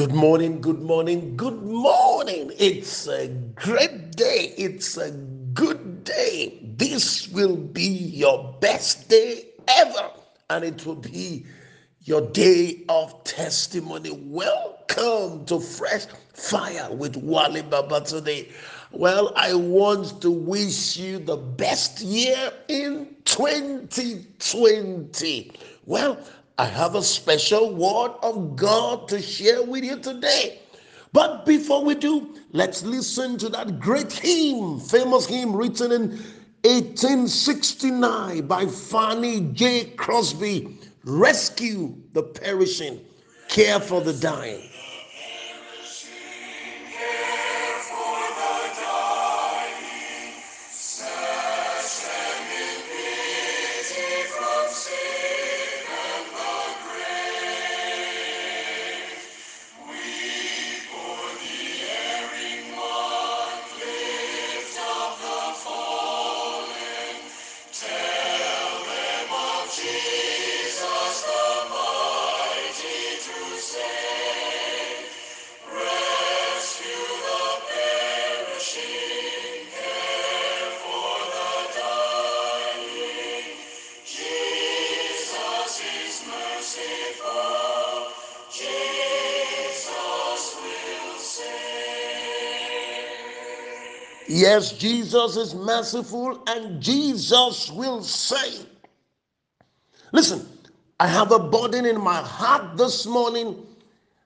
Good morning, good morning, good morning. It's a great day. It's a good day. This will be your best day ever, and it will be your day of testimony. Welcome to Fresh Fire with Wale Babatunde. Well, I want to wish you the best year in 2020. Well, I have a special word of God to share with you today. But before we do, let's listen to that great hymn, famous hymn written in 1869 by Fanny J. Crosby Rescue the Perishing, Care for the Dying. Yes, Jesus is merciful and Jesus will save. Listen, I have a burden in my heart this morning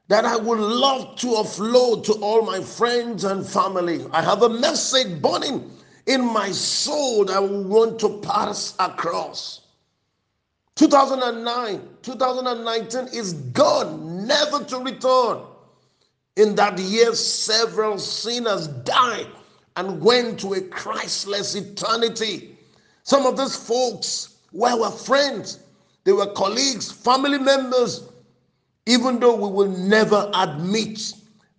that I would love to offload to all my friends and family. I have a message burning in my soul that I want to pass across. 2009, 2019 is gone, never to return. In that year, several sinners died and went to a Christless eternity. Some of these folks were our friends, they were colleagues, family members, even though we will never admit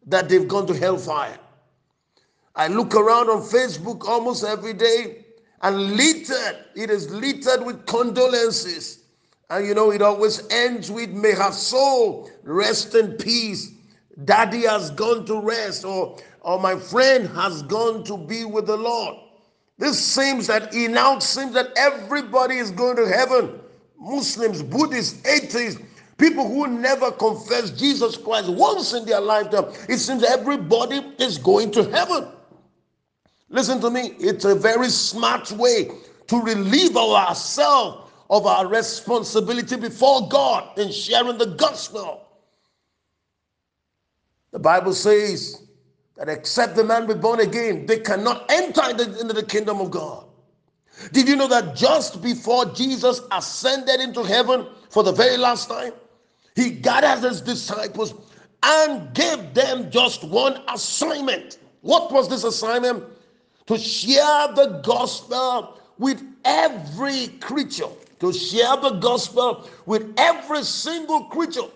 that they've gone to hellfire. I look around on Facebook almost every day and littered, it is littered with condolences. And you know, it always ends with, may her soul rest in peace. Daddy has gone to rest, or or my friend has gone to be with the Lord. This seems that it now seems that everybody is going to heaven. Muslims, Buddhists, atheists, people who never confess Jesus Christ once in their lifetime. It seems everybody is going to heaven. Listen to me, it's a very smart way to relieve ourselves of our responsibility before God in sharing the gospel. The Bible says that except the man be born again, they cannot enter into the kingdom of God. Did you know that just before Jesus ascended into heaven for the very last time, he gathered his disciples and gave them just one assignment. What was this assignment? To share the gospel with every creature, to share the gospel with every single creature.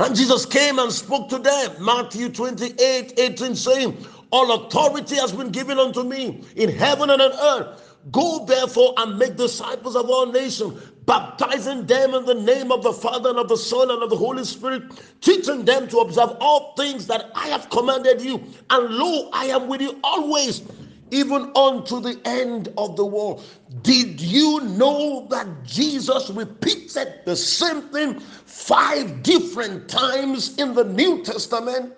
And Jesus came and spoke to them. Matthew 28 18 saying, All authority has been given unto me in heaven and on earth. Go therefore and make disciples of all nations, baptizing them in the name of the Father and of the Son and of the Holy Spirit, teaching them to observe all things that I have commanded you. And lo, I am with you always even unto the end of the world. Did you know that Jesus repeated the same thing five different times in the New Testament?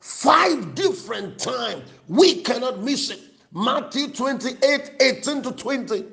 Five different times. We cannot miss it. Matthew 28 18 to 20.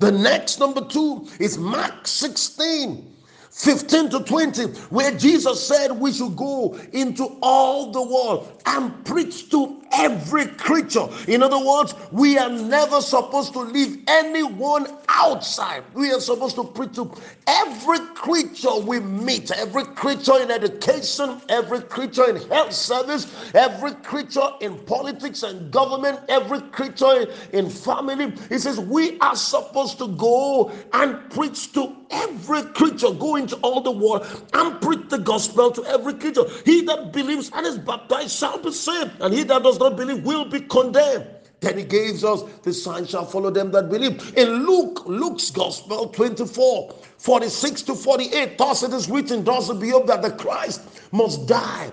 The next number two is Mark 16 15 to 20, where Jesus said we should go into all the world and preach to every creature. In other words, we are never supposed to leave anyone outside. We are supposed to preach to every creature we meet, every creature in education, every creature in health service, every creature in politics and government, every creature in family. He says we are supposed to go and preach to every creature, go into all the world and preach the gospel to every creature. He that believes and is baptized shall be saved, and he that does not believe will be condemned. Then he gives us the sign shall follow them that believe. In Luke, Luke's Gospel 24, 46 to 48, thus it is written, thus it be hope that the Christ must die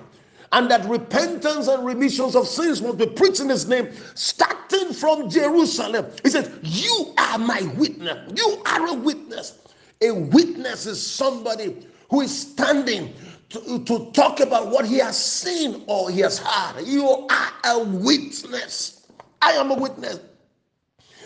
and that repentance and remissions of sins must be preached in his name, starting from Jerusalem. He said, You are my witness. You are a witness. A witness is somebody who is standing to, to talk about what he has seen or he has heard. You are a witness. I am a witness.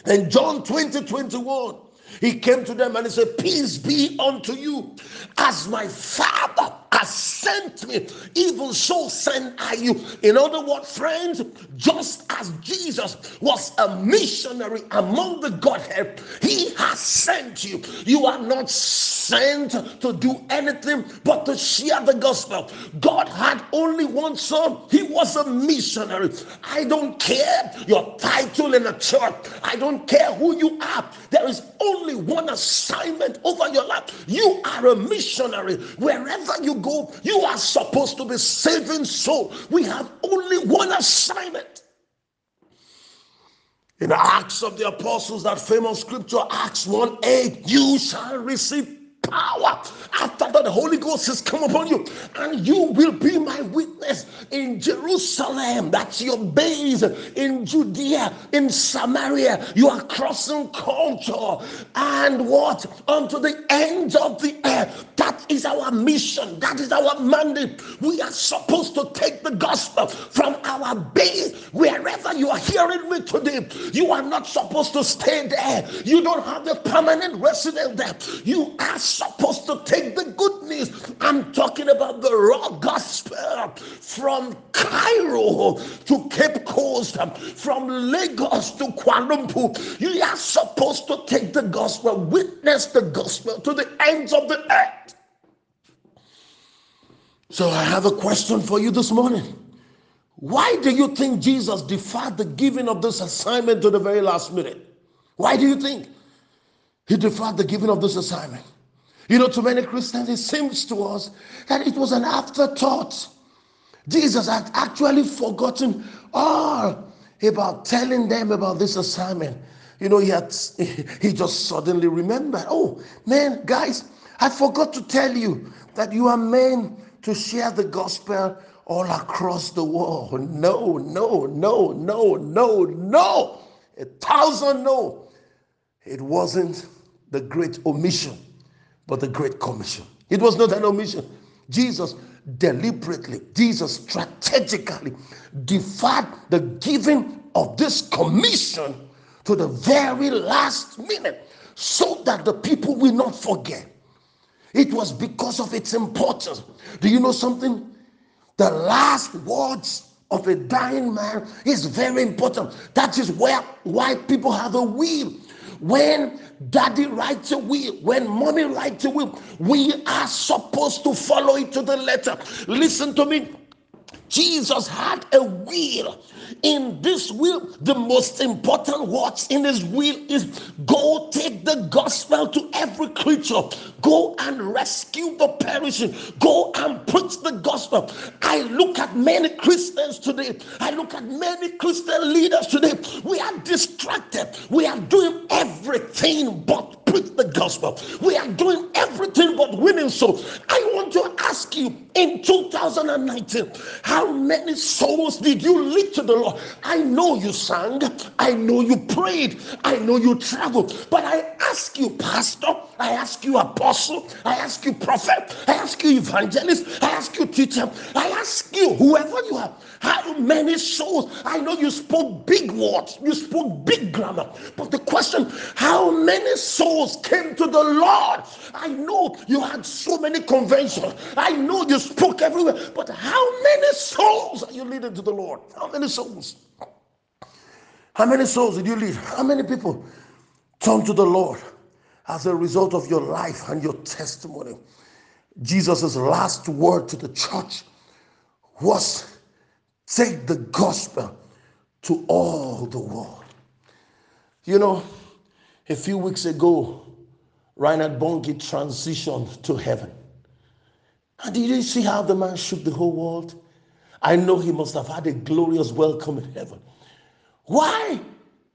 Then John 20, 21, he came to them and he said, Peace be unto you, as my Father has sent me, even so send I you. In other words, friends, just as Jesus was a missionary among the Godhead, he has sent you. You are not sent to do anything but to share the gospel. God had only one son, he was a missionary. I don't care your title in the church, I don't care who you are. There is only one assignment over your life. You are a missionary. Wherever you go, you are supposed to be saving soul. We have only one assignment. In Acts of the Apostles, that famous scripture, Acts 1 8, you shall receive power after that the Holy Ghost has come upon you, and you will be my witness in Jerusalem. That's your base in Judea, in Samaria. You are crossing culture and what unto the ends of the earth. That is our mission. That is our mandate. We are supposed to take the gospel from our base wherever you are hearing me today. You are not supposed to stay there. You don't have a permanent residence there. You are supposed to take the good news. I'm talking about the raw gospel from Cairo to Cape Coast, from Lagos to Kuala Lumpur. You are supposed to take the gospel, witness the gospel to the ends of the earth. So I have a question for you this morning. Why do you think Jesus deferred the giving of this assignment to the very last minute? Why do you think he deferred the giving of this assignment? You know, to many Christians, it seems to us that it was an afterthought. Jesus had actually forgotten all about telling them about this assignment. You know, he had he just suddenly remembered. Oh man, guys, I forgot to tell you that you are meant to share the gospel all across the world. No, no, no, no, no, no. A thousand no. It wasn't the great omission but the Great Commission. It was not an omission. Jesus deliberately, Jesus strategically deferred the giving of this commission to the very last minute so that the people will not forget. It was because of its importance. Do you know something? The last words of a dying man is very important. That is where why people have a will when daddy writes a will, when mommy writes a will, we are supposed to follow it to the letter. Listen to me. Jesus had a will. In this will, the most important words in his will is go take the gospel to every creature, go and rescue the perishing, go and preach the gospel. I look at many Christians today, I look at many Christian leaders today. We are distracted, we are doing everything but preach the gospel. We are doing everything but winning souls. I want to ask you in 2019, how many souls did you lead to the Lord? I know you sang, I know you prayed, I know you traveled, but I ask you, Pastor, I ask you, Apostle, I ask you, Prophet, I ask you, Evangelist, I ask you, Teacher, I ask you, whoever you are, how many souls? I know you spoke big words, you spoke big grammar, but the question, how many souls came to the Lord? I know you had so many conventions, I know you spoke everywhere, but how many souls are you leading to the Lord? How many souls? How many souls did you lead? How many people turned to the Lord as a result of your life and your testimony? Jesus' last word to the church was Take the gospel to all the world. You know, a few weeks ago, Reinhard Bonnke transitioned to heaven. And did you see how the man shook the whole world? I know he must have had a glorious welcome in heaven. Why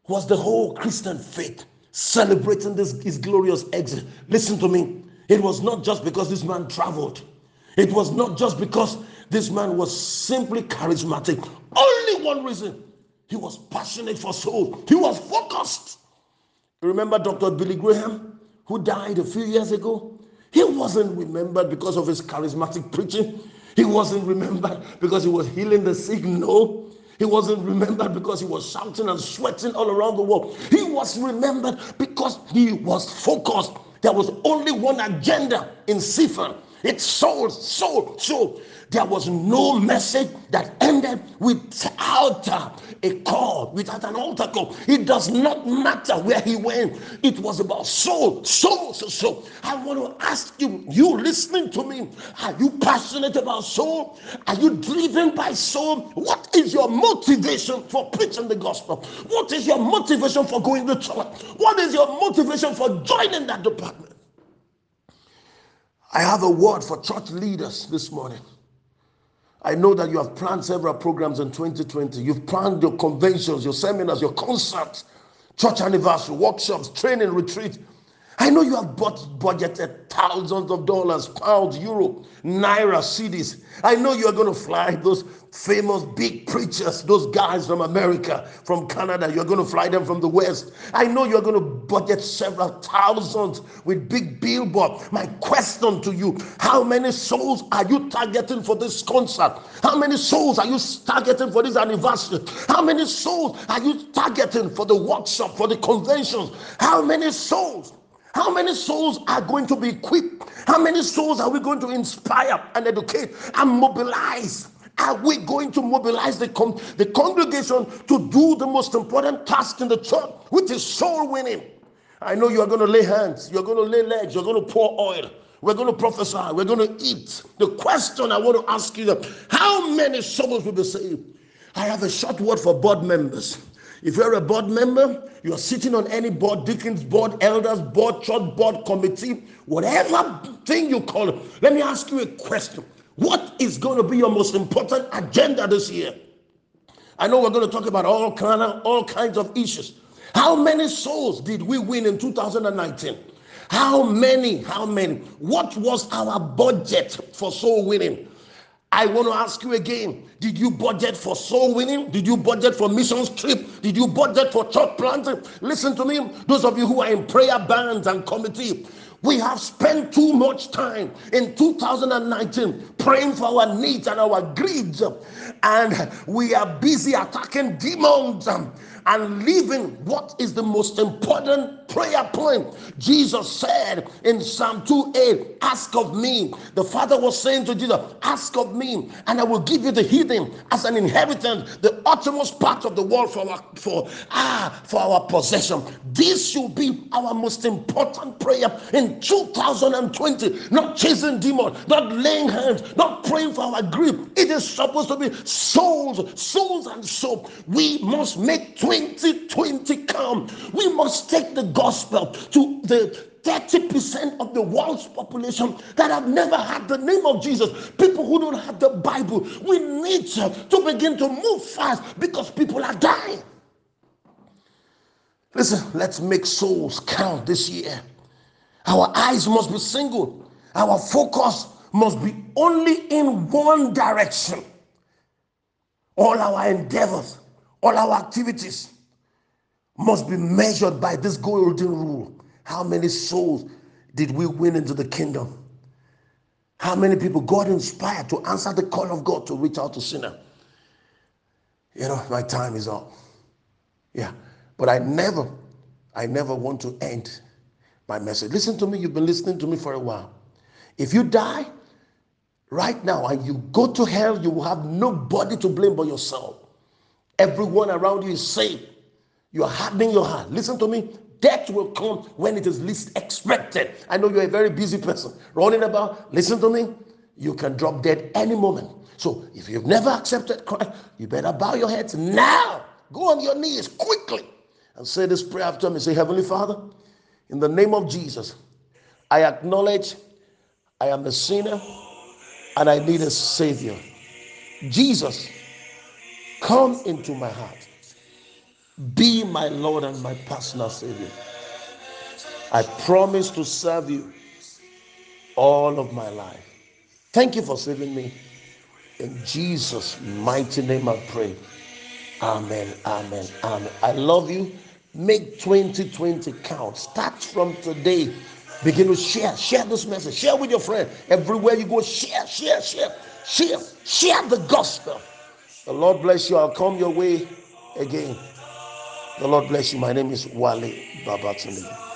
was the whole Christian faith celebrating this his glorious exit. Listen to me. It was not just because this man traveled. It was not just because this man was simply charismatic. Only one reason. He was passionate for soul. He was focused. Remember Dr. Billy Graham, who died a few years ago? He wasn't remembered because of his charismatic preaching. He wasn't remembered because he was healing the sick. No. He wasn't remembered because he was shouting and sweating all around the world. He was remembered because he was focused. There was only one agenda in Cephal. It's soul, soul, soul. There was no message that ended without uh, a call, without an altar call. It does not matter where he went. It was about soul, soul, soul, soul. I want to ask you, you listening to me, are you passionate about soul? Are you driven by soul? What is your motivation for preaching the gospel? What is your motivation for going to church? What is your motivation for joining that department? I have a word for church leaders this morning. I know that you have planned several programs in 2020. You've planned your conventions, your seminars, your concerts, church anniversary, workshops, training, retreat. I know you have budgeted thousands of dollars, pounds, euro, naira, cedis. I know you are going to fly those famous big preachers, those guys from America, from Canada. You're going to fly them from the West. I know you're going to budget several thousands with big billboard. My question to you how many souls are you targeting for this concert? How many souls are you targeting for this anniversary? How many souls are you targeting for the workshop, for the conventions? How many souls? How many souls are going to be equipped? How many souls are we going to inspire and educate and mobilize? Are we going to mobilize the, con- the congregation to do the most important task in the church, which is soul winning? I know you are going to lay hands, you're going to lay legs, you're going to pour oil. We're going to prophesy. We're going to eat. The question I want to ask you: How many souls will be saved? I have a short word for board members. If you're a board member, you are sitting on any board, deacons board, elders board, church board, committee, whatever thing you call it. Let me ask you a question. What is going to be your most important agenda this year? I know we're going to talk about all kind of all kinds of issues. How many souls did we win in 2019? How many? How many? What was our budget for soul winning? I want to ask you again Did you budget for soul winning? Did you budget for missions trip? Did you budget for church planting? Listen to me, those of you who are in prayer bands and committee, we have spent too much time in 2019 praying for our needs and our greeds, and we are busy attacking demons and leaving what is the most important prayer point. Jesus said in Psalm 2:8, Ask of me. The Father was saying to Jesus, Ask of me, and I will give you the hidden as an inheritance, the uttermost part of the world for our for ah for our possession. This should be our most important prayer in 2020. Not chasing demons, not laying hands, not praying for our grief. It is supposed to be souls, souls and soul. We must make 2020 come. We must take the gospel to the 30% of the world's population that have never had the name of Jesus, people who don't have the Bible. We need to, begin to move fast because people are dying. Listen, let's make souls count this year. Our eyes must be single, our focus must be only in one direction. All our endeavors, all our activities must be measured by this golden rule. How many souls did we win into the kingdom? How many people God inspired to answer the call of God to reach out to sinner? You know, my time is up. Yeah. But I never, I never want to end my message. Listen to me, you've been listening to me for a while. If you die right now and you go to hell, you will have nobody to blame but yourself. Everyone around you is saved. You are hardening your heart. Listen to me. Death will come when it is least expected. I know you're a very busy person running about. Listen to me. You can drop dead any moment. So if you've never accepted Christ, you better bow your heads now. Go on your knees quickly and say this prayer after me. Say, Heavenly Father, in the name of Jesus, I acknowledge I am a sinner and I need a Savior. Jesus, come into my heart Be my Lord and my personal Savior. I promise to serve you all of my life. Thank you for saving me. In Jesus' mighty name I pray. Amen. Amen. Amen. I love you. Make 2020 count. Start from today. Begin to share. Share this message. Share with your friend. Everywhere you go, share, share, share, share, share the gospel. The Lord bless you. I'll come your way again. The Lord bless you. My name is Wale Babatunde.